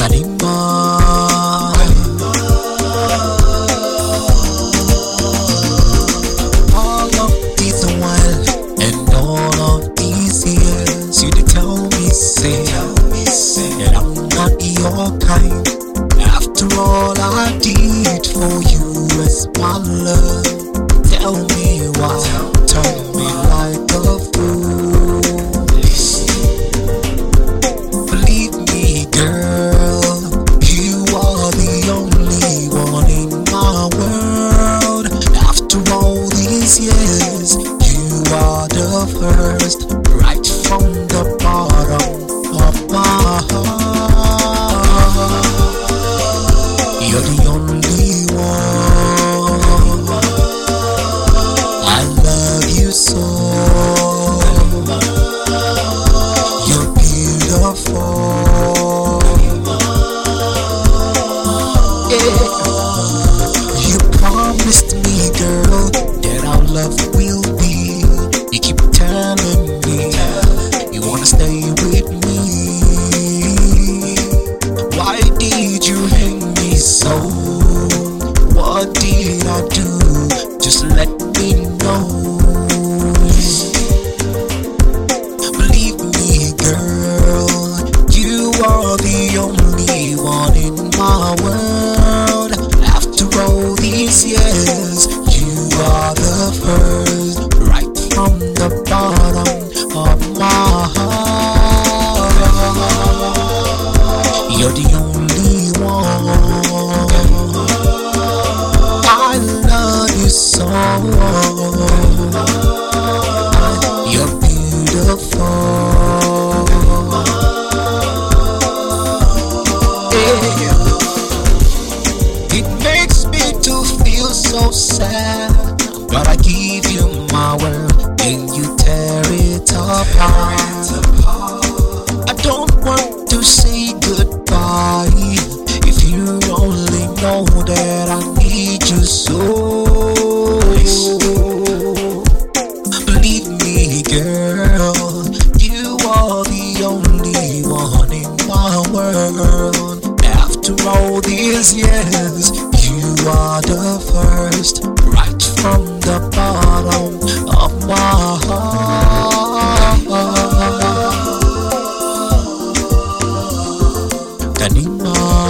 While and all of these years, you tell me say I'm not your kind. After all I did for you my love, tell me why. The only one. I love you so. You're beautiful. You promised me, girl, that love you are the only one in my world. After all these years, you are the first, right from the bottom of my heart. You're the so sad. But I give you my world, and you tear it apart. I don't want to say goodbye. If you only know that I need you so. Believe me, girl, you are the only one in my world. After all these years, you are the Right from the bottom of my heart. Kanima.